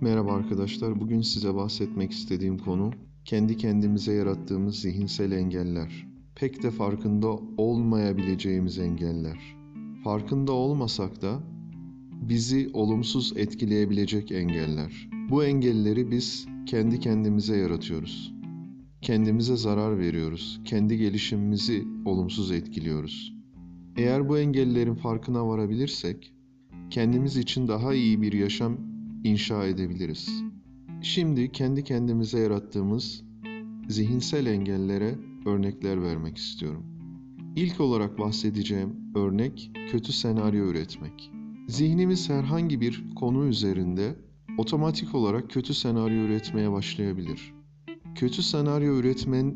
Merhaba arkadaşlar. Bugün size bahsetmek istediğim konu kendi kendimize yarattığımız zihinsel engeller. Pek de farkında olmayabileceğimiz engeller. Farkında olmasak da bizi olumsuz etkileyebilecek engeller. Bu engelleri biz kendi kendimize yaratıyoruz. Kendimize zarar veriyoruz. Kendi gelişimimizi olumsuz etkiliyoruz. Eğer bu engellerin farkına varabilirsek kendimiz için daha iyi bir yaşam inşa edebiliriz. Şimdi kendi kendimize yarattığımız zihinsel engellere örnekler vermek istiyorum. İlk olarak bahsedeceğim örnek kötü senaryo üretmek. Zihnimiz herhangi bir konu üzerinde otomatik olarak kötü senaryo üretmeye başlayabilir. Kötü senaryo üretmen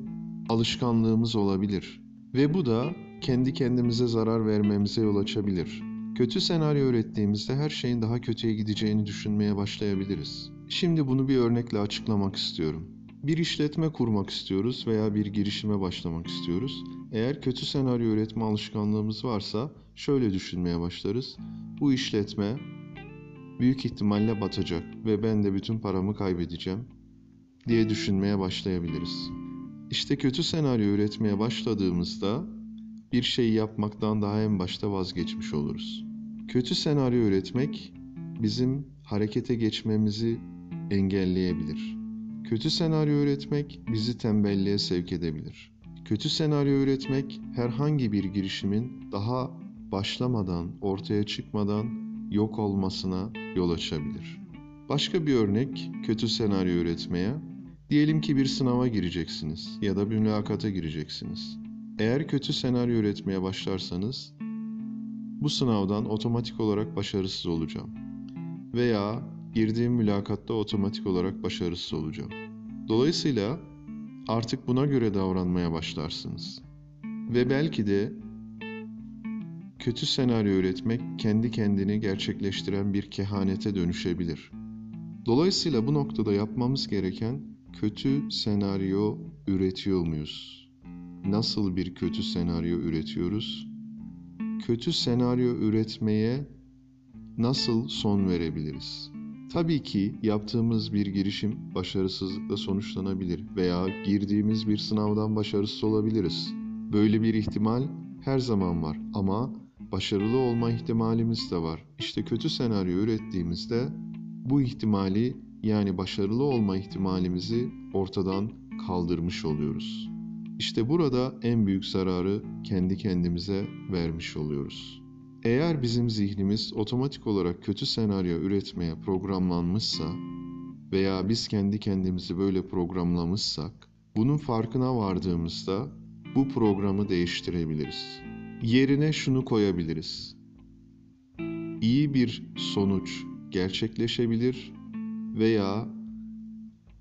alışkanlığımız olabilir ve bu da kendi kendimize zarar vermemize yol açabilir. Kötü senaryo ürettiğimizde her şeyin daha kötüye gideceğini düşünmeye başlayabiliriz. Şimdi bunu bir örnekle açıklamak istiyorum. Bir işletme kurmak istiyoruz veya bir girişime başlamak istiyoruz. Eğer kötü senaryo üretme alışkanlığımız varsa şöyle düşünmeye başlarız. Bu işletme büyük ihtimalle batacak ve ben de bütün paramı kaybedeceğim diye düşünmeye başlayabiliriz. İşte kötü senaryo üretmeye başladığımızda bir şey yapmaktan daha en başta vazgeçmiş oluruz. Kötü senaryo üretmek bizim harekete geçmemizi engelleyebilir. Kötü senaryo üretmek bizi tembelliğe sevk edebilir. Kötü senaryo üretmek herhangi bir girişimin daha başlamadan, ortaya çıkmadan yok olmasına yol açabilir. Başka bir örnek kötü senaryo üretmeye. Diyelim ki bir sınava gireceksiniz ya da bir mülakata gireceksiniz. Eğer kötü senaryo üretmeye başlarsanız bu sınavdan otomatik olarak başarısız olacağım. Veya girdiğim mülakatta otomatik olarak başarısız olacağım. Dolayısıyla artık buna göre davranmaya başlarsınız. Ve belki de kötü senaryo üretmek kendi kendini gerçekleştiren bir kehanete dönüşebilir. Dolayısıyla bu noktada yapmamız gereken kötü senaryo üretiyor muyuz? Nasıl bir kötü senaryo üretiyoruz? Kötü senaryo üretmeye nasıl son verebiliriz? Tabii ki yaptığımız bir girişim başarısızlıkla sonuçlanabilir veya girdiğimiz bir sınavdan başarısız olabiliriz. Böyle bir ihtimal her zaman var ama başarılı olma ihtimalimiz de var. İşte kötü senaryo ürettiğimizde bu ihtimali yani başarılı olma ihtimalimizi ortadan kaldırmış oluyoruz. İşte burada en büyük zararı kendi kendimize vermiş oluyoruz. Eğer bizim zihnimiz otomatik olarak kötü senaryo üretmeye programlanmışsa veya biz kendi kendimizi böyle programlamışsak, bunun farkına vardığımızda bu programı değiştirebiliriz. Yerine şunu koyabiliriz. İyi bir sonuç gerçekleşebilir veya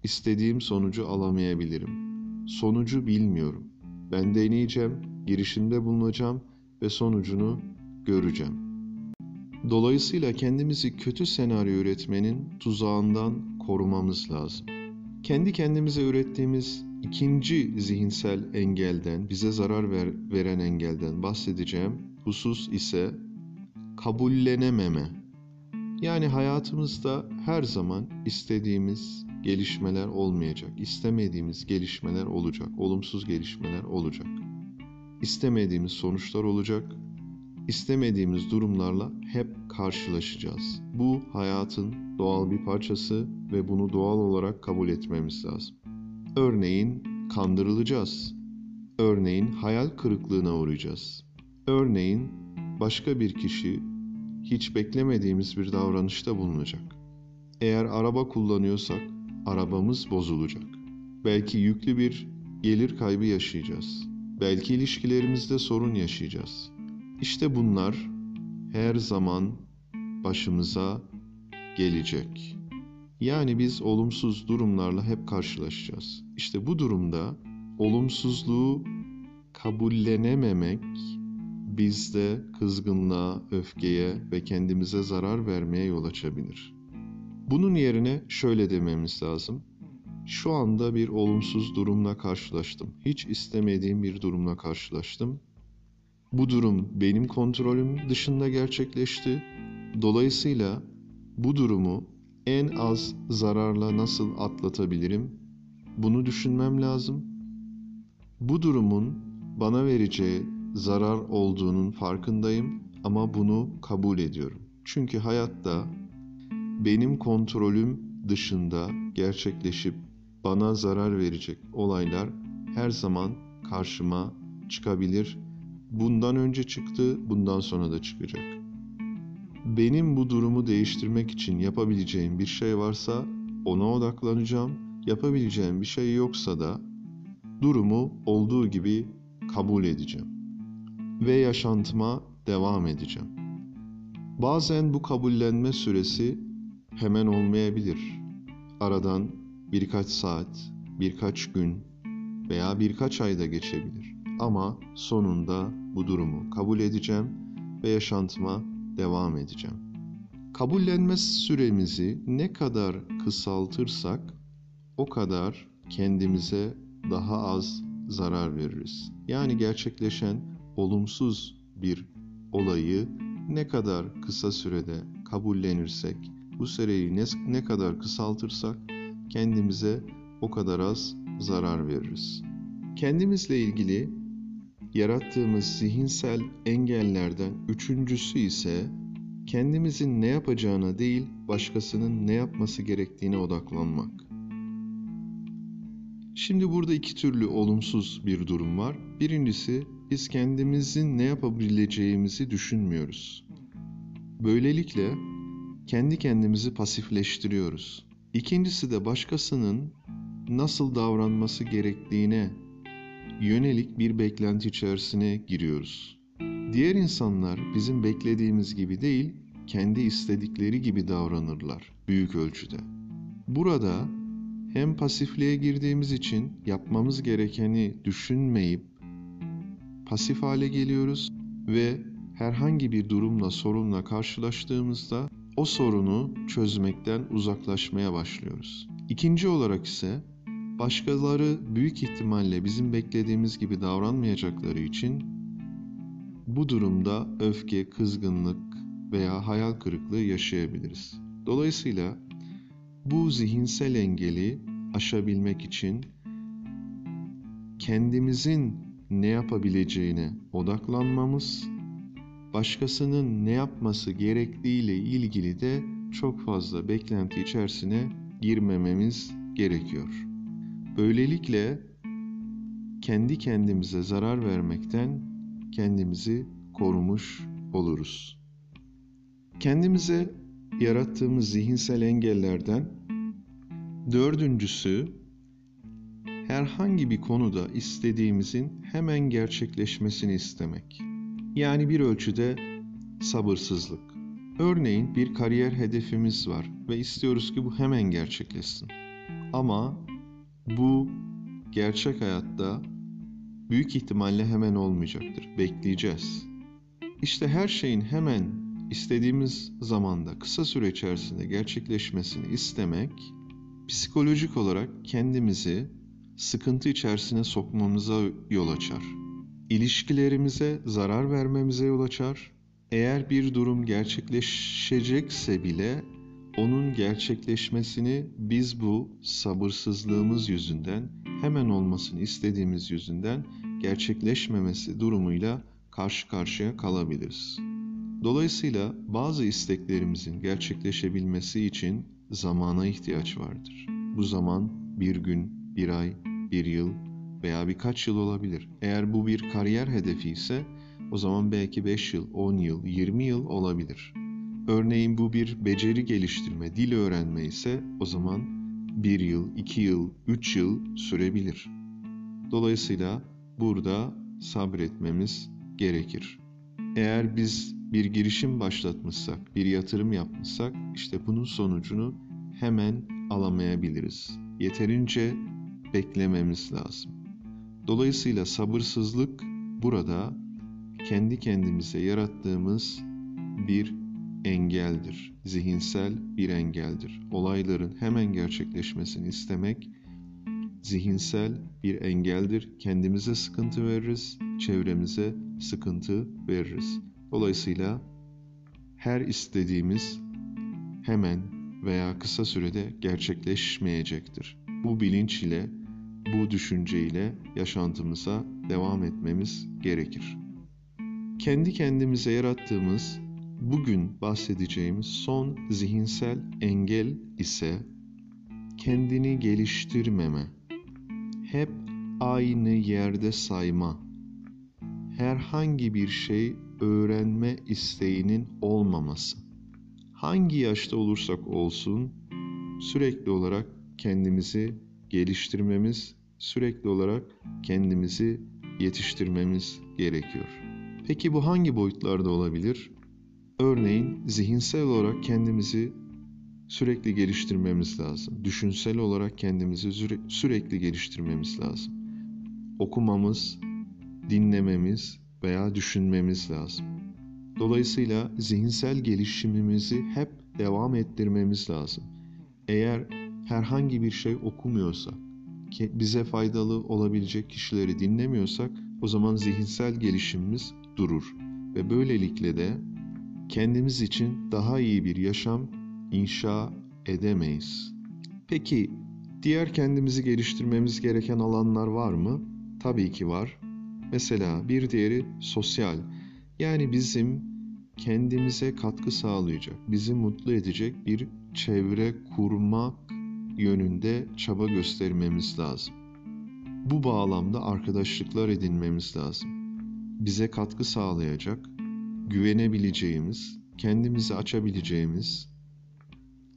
istediğim sonucu alamayabilirim. Sonucu bilmiyorum. Ben deneyeceğim, girişimde bulunacağım ve sonucunu göreceğim. Dolayısıyla kendimizi kötü senaryo üretmenin tuzağından korumamız lazım. Kendi kendimize ürettiğimiz ikinci zihinsel engelden, bize zarar ver, veren engelden bahsedeceğim husus ise kabullenememe. Yani hayatımızda her zaman istediğimiz gelişmeler olmayacak. İstemediğimiz gelişmeler olacak. Olumsuz gelişmeler olacak. İstemediğimiz sonuçlar olacak. İstemediğimiz durumlarla hep karşılaşacağız. Bu hayatın doğal bir parçası ve bunu doğal olarak kabul etmemiz lazım. Örneğin kandırılacağız. Örneğin hayal kırıklığına uğrayacağız. Örneğin başka bir kişi hiç beklemediğimiz bir davranışta bulunacak. Eğer araba kullanıyorsak arabamız bozulacak. Belki yüklü bir gelir kaybı yaşayacağız. Belki ilişkilerimizde sorun yaşayacağız. İşte bunlar her zaman başımıza gelecek. Yani biz olumsuz durumlarla hep karşılaşacağız. İşte bu durumda olumsuzluğu kabullenememek bizde kızgınlığa, öfkeye ve kendimize zarar vermeye yol açabilir. Bunun yerine şöyle dememiz lazım. Şu anda bir olumsuz durumla karşılaştım. Hiç istemediğim bir durumla karşılaştım. Bu durum benim kontrolüm dışında gerçekleşti. Dolayısıyla bu durumu en az zararla nasıl atlatabilirim? Bunu düşünmem lazım. Bu durumun bana vereceği zarar olduğunun farkındayım ama bunu kabul ediyorum. Çünkü hayatta benim kontrolüm dışında gerçekleşip bana zarar verecek olaylar her zaman karşıma çıkabilir. Bundan önce çıktı, bundan sonra da çıkacak. Benim bu durumu değiştirmek için yapabileceğim bir şey varsa ona odaklanacağım. Yapabileceğim bir şey yoksa da durumu olduğu gibi kabul edeceğim ve yaşantıma devam edeceğim. Bazen bu kabullenme süresi hemen olmayabilir. Aradan birkaç saat, birkaç gün veya birkaç ayda geçebilir. Ama sonunda bu durumu kabul edeceğim ve yaşantıma devam edeceğim. Kabullenme süremizi ne kadar kısaltırsak o kadar kendimize daha az zarar veririz. Yani gerçekleşen olumsuz bir olayı ne kadar kısa sürede kabullenirsek, bu süreyi ne, ne kadar kısaltırsak kendimize o kadar az zarar veririz. Kendimizle ilgili yarattığımız zihinsel engellerden üçüncüsü ise kendimizin ne yapacağına değil başkasının ne yapması gerektiğine odaklanmak. Şimdi burada iki türlü olumsuz bir durum var. Birincisi biz kendimizin ne yapabileceğimizi düşünmüyoruz. Böylelikle kendi kendimizi pasifleştiriyoruz. İkincisi de başkasının nasıl davranması gerektiğine yönelik bir beklenti içerisine giriyoruz. Diğer insanlar bizim beklediğimiz gibi değil, kendi istedikleri gibi davranırlar büyük ölçüde. Burada hem pasifliğe girdiğimiz için yapmamız gerekeni düşünmeyip pasif hale geliyoruz ve herhangi bir durumla, sorunla karşılaştığımızda o sorunu çözmekten uzaklaşmaya başlıyoruz. İkinci olarak ise başkaları büyük ihtimalle bizim beklediğimiz gibi davranmayacakları için bu durumda öfke, kızgınlık veya hayal kırıklığı yaşayabiliriz. Dolayısıyla bu zihinsel engeli aşabilmek için kendimizin ne yapabileceğine odaklanmamız, başkasının ne yapması gerektiğiyle ilgili de çok fazla beklenti içerisine girmememiz gerekiyor. Böylelikle kendi kendimize zarar vermekten kendimizi korumuş oluruz. Kendimize yarattığımız zihinsel engellerden dördüncüsü herhangi bir konuda istediğimizin hemen gerçekleşmesini istemek. Yani bir ölçüde sabırsızlık. Örneğin bir kariyer hedefimiz var ve istiyoruz ki bu hemen gerçekleşsin. Ama bu gerçek hayatta büyük ihtimalle hemen olmayacaktır. Bekleyeceğiz. İşte her şeyin hemen istediğimiz zamanda kısa süre içerisinde gerçekleşmesini istemek psikolojik olarak kendimizi sıkıntı içerisine sokmamıza yol açar. İlişkilerimize zarar vermemize yol açar. Eğer bir durum gerçekleşecekse bile onun gerçekleşmesini biz bu sabırsızlığımız yüzünden, hemen olmasını istediğimiz yüzünden gerçekleşmemesi durumuyla karşı karşıya kalabiliriz. Dolayısıyla bazı isteklerimizin gerçekleşebilmesi için zamana ihtiyaç vardır. Bu zaman bir gün, bir ay, bir yıl veya birkaç yıl olabilir. Eğer bu bir kariyer hedefi ise o zaman belki 5 yıl, 10 yıl, 20 yıl olabilir. Örneğin bu bir beceri geliştirme, dil öğrenme ise o zaman 1 yıl, 2 yıl, 3 yıl sürebilir. Dolayısıyla burada sabretmemiz gerekir. Eğer biz bir girişim başlatmışsak, bir yatırım yapmışsak işte bunun sonucunu hemen alamayabiliriz. Yeterince beklememiz lazım. Dolayısıyla sabırsızlık burada kendi kendimize yarattığımız bir engeldir. Zihinsel bir engeldir. Olayların hemen gerçekleşmesini istemek zihinsel bir engeldir. Kendimize sıkıntı veririz, çevremize sıkıntı veririz. Dolayısıyla her istediğimiz hemen veya kısa sürede gerçekleşmeyecektir. Bu bilinç ile, bu düşünce ile yaşantımıza devam etmemiz gerekir. Kendi kendimize yarattığımız bugün bahsedeceğimiz son zihinsel engel ise kendini geliştirmeme, hep aynı yerde sayma, herhangi bir şey öğrenme isteğinin olmaması. Hangi yaşta olursak olsun sürekli olarak kendimizi geliştirmemiz, sürekli olarak kendimizi yetiştirmemiz gerekiyor. Peki bu hangi boyutlarda olabilir? Örneğin zihinsel olarak kendimizi sürekli geliştirmemiz lazım. Düşünsel olarak kendimizi süre- sürekli geliştirmemiz lazım. Okumamız, dinlememiz veya düşünmemiz lazım. Dolayısıyla zihinsel gelişimimizi hep devam ettirmemiz lazım. Eğer herhangi bir şey okumuyorsak, bize faydalı olabilecek kişileri dinlemiyorsak o zaman zihinsel gelişimimiz durur ve böylelikle de kendimiz için daha iyi bir yaşam inşa edemeyiz. Peki diğer kendimizi geliştirmemiz gereken alanlar var mı? Tabii ki var. Mesela bir diğeri sosyal. Yani bizim kendimize katkı sağlayacak, bizi mutlu edecek bir çevre kurmak yönünde çaba göstermemiz lazım. Bu bağlamda arkadaşlıklar edinmemiz lazım. Bize katkı sağlayacak, güvenebileceğimiz, kendimizi açabileceğimiz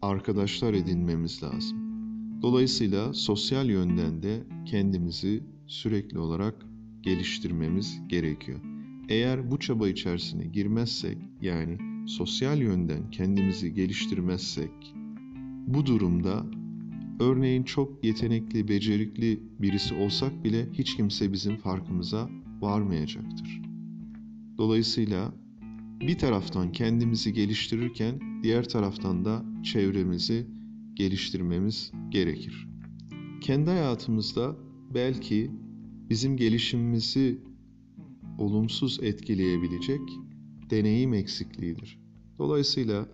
arkadaşlar edinmemiz lazım. Dolayısıyla sosyal yönden de kendimizi sürekli olarak geliştirmemiz gerekiyor. Eğer bu çaba içerisine girmezsek, yani sosyal yönden kendimizi geliştirmezsek, bu durumda örneğin çok yetenekli, becerikli birisi olsak bile hiç kimse bizim farkımıza varmayacaktır. Dolayısıyla bir taraftan kendimizi geliştirirken diğer taraftan da çevremizi geliştirmemiz gerekir. Kendi hayatımızda belki bizim gelişimimizi olumsuz etkileyebilecek deneyim eksikliğidir. Dolayısıyla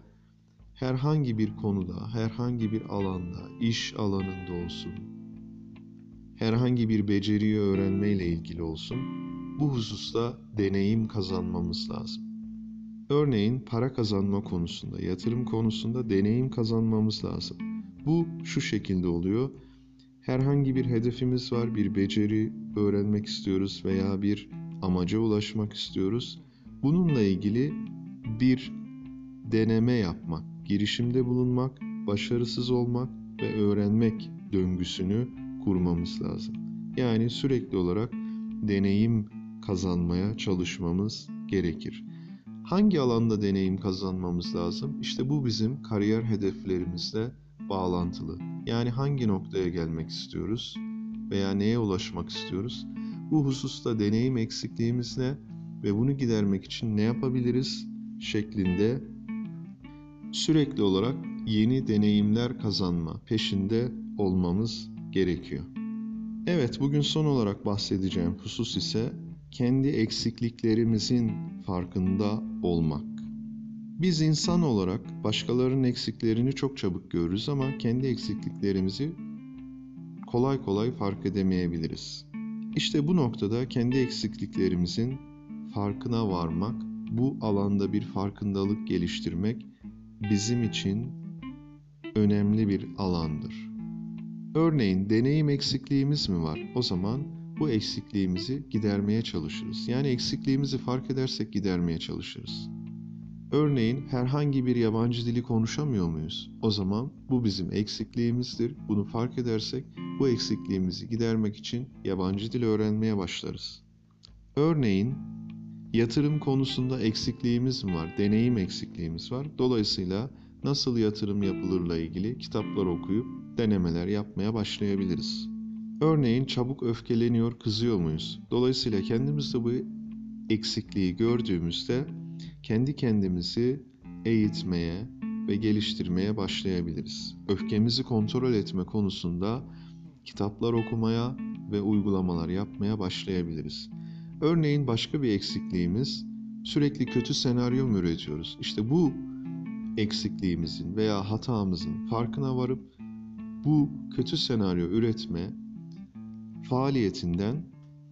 herhangi bir konuda, herhangi bir alanda, iş alanında olsun, herhangi bir beceriyi öğrenmeyle ilgili olsun, bu hususta deneyim kazanmamız lazım. Örneğin para kazanma konusunda, yatırım konusunda deneyim kazanmamız lazım. Bu şu şekilde oluyor. Herhangi bir hedefimiz var, bir beceri öğrenmek istiyoruz veya bir amaca ulaşmak istiyoruz. Bununla ilgili bir deneme yapmak, girişimde bulunmak, başarısız olmak ve öğrenmek döngüsünü kurmamız lazım. Yani sürekli olarak deneyim kazanmaya çalışmamız gerekir. Hangi alanda deneyim kazanmamız lazım? İşte bu bizim kariyer hedeflerimizle bağlantılı. Yani hangi noktaya gelmek istiyoruz veya neye ulaşmak istiyoruz? Bu hususta deneyim eksikliğimiz ne ve bunu gidermek için ne yapabiliriz şeklinde sürekli olarak yeni deneyimler kazanma peşinde olmamız gerekiyor. Evet, bugün son olarak bahsedeceğim husus ise kendi eksikliklerimizin farkında olmak. Biz insan olarak başkalarının eksiklerini çok çabuk görürüz ama kendi eksikliklerimizi kolay kolay fark edemeyebiliriz. İşte bu noktada kendi eksikliklerimizin farkına varmak, bu alanda bir farkındalık geliştirmek bizim için önemli bir alandır. Örneğin deneyim eksikliğimiz mi var? O zaman bu eksikliğimizi gidermeye çalışırız. Yani eksikliğimizi fark edersek gidermeye çalışırız. Örneğin herhangi bir yabancı dili konuşamıyor muyuz? O zaman bu bizim eksikliğimizdir. Bunu fark edersek bu eksikliğimizi gidermek için yabancı dil öğrenmeye başlarız. Örneğin yatırım konusunda eksikliğimiz mi var? Deneyim eksikliğimiz var. Dolayısıyla nasıl yatırım yapılırla ilgili kitaplar okuyup denemeler yapmaya başlayabiliriz. Örneğin çabuk öfkeleniyor, kızıyor muyuz? Dolayısıyla kendimizde bu eksikliği gördüğümüzde kendi kendimizi eğitmeye ve geliştirmeye başlayabiliriz. Öfkemizi kontrol etme konusunda kitaplar okumaya ve uygulamalar yapmaya başlayabiliriz. Örneğin başka bir eksikliğimiz sürekli kötü senaryo mu üretiyoruz? İşte bu eksikliğimizin veya hatamızın farkına varıp bu kötü senaryo üretme faaliyetinden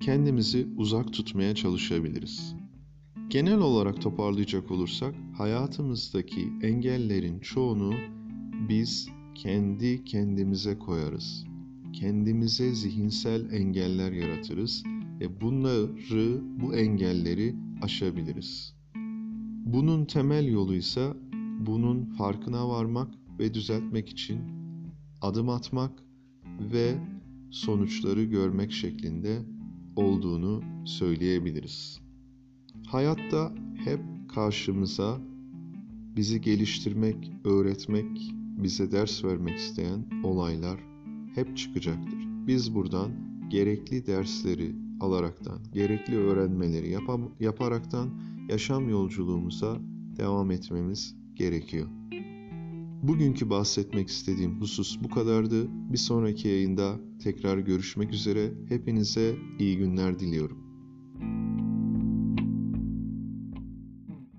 kendimizi uzak tutmaya çalışabiliriz. Genel olarak toparlayacak olursak hayatımızdaki engellerin çoğunu biz kendi kendimize koyarız. Kendimize zihinsel engeller yaratırız ve bunları, bu engelleri aşabiliriz. Bunun temel yolu ise bunun farkına varmak ve düzeltmek için adım atmak ve sonuçları görmek şeklinde olduğunu söyleyebiliriz. Hayatta hep karşımıza bizi geliştirmek, öğretmek, bize ders vermek isteyen olaylar hep çıkacaktır. Biz buradan gerekli dersleri alaraktan, gerekli öğrenmeleri yapam- yaparaktan yaşam yolculuğumuza devam etmemiz gerekiyor. Bugünkü bahsetmek istediğim husus bu kadardı. Bir sonraki yayında tekrar görüşmek üzere. Hepinize iyi günler diliyorum.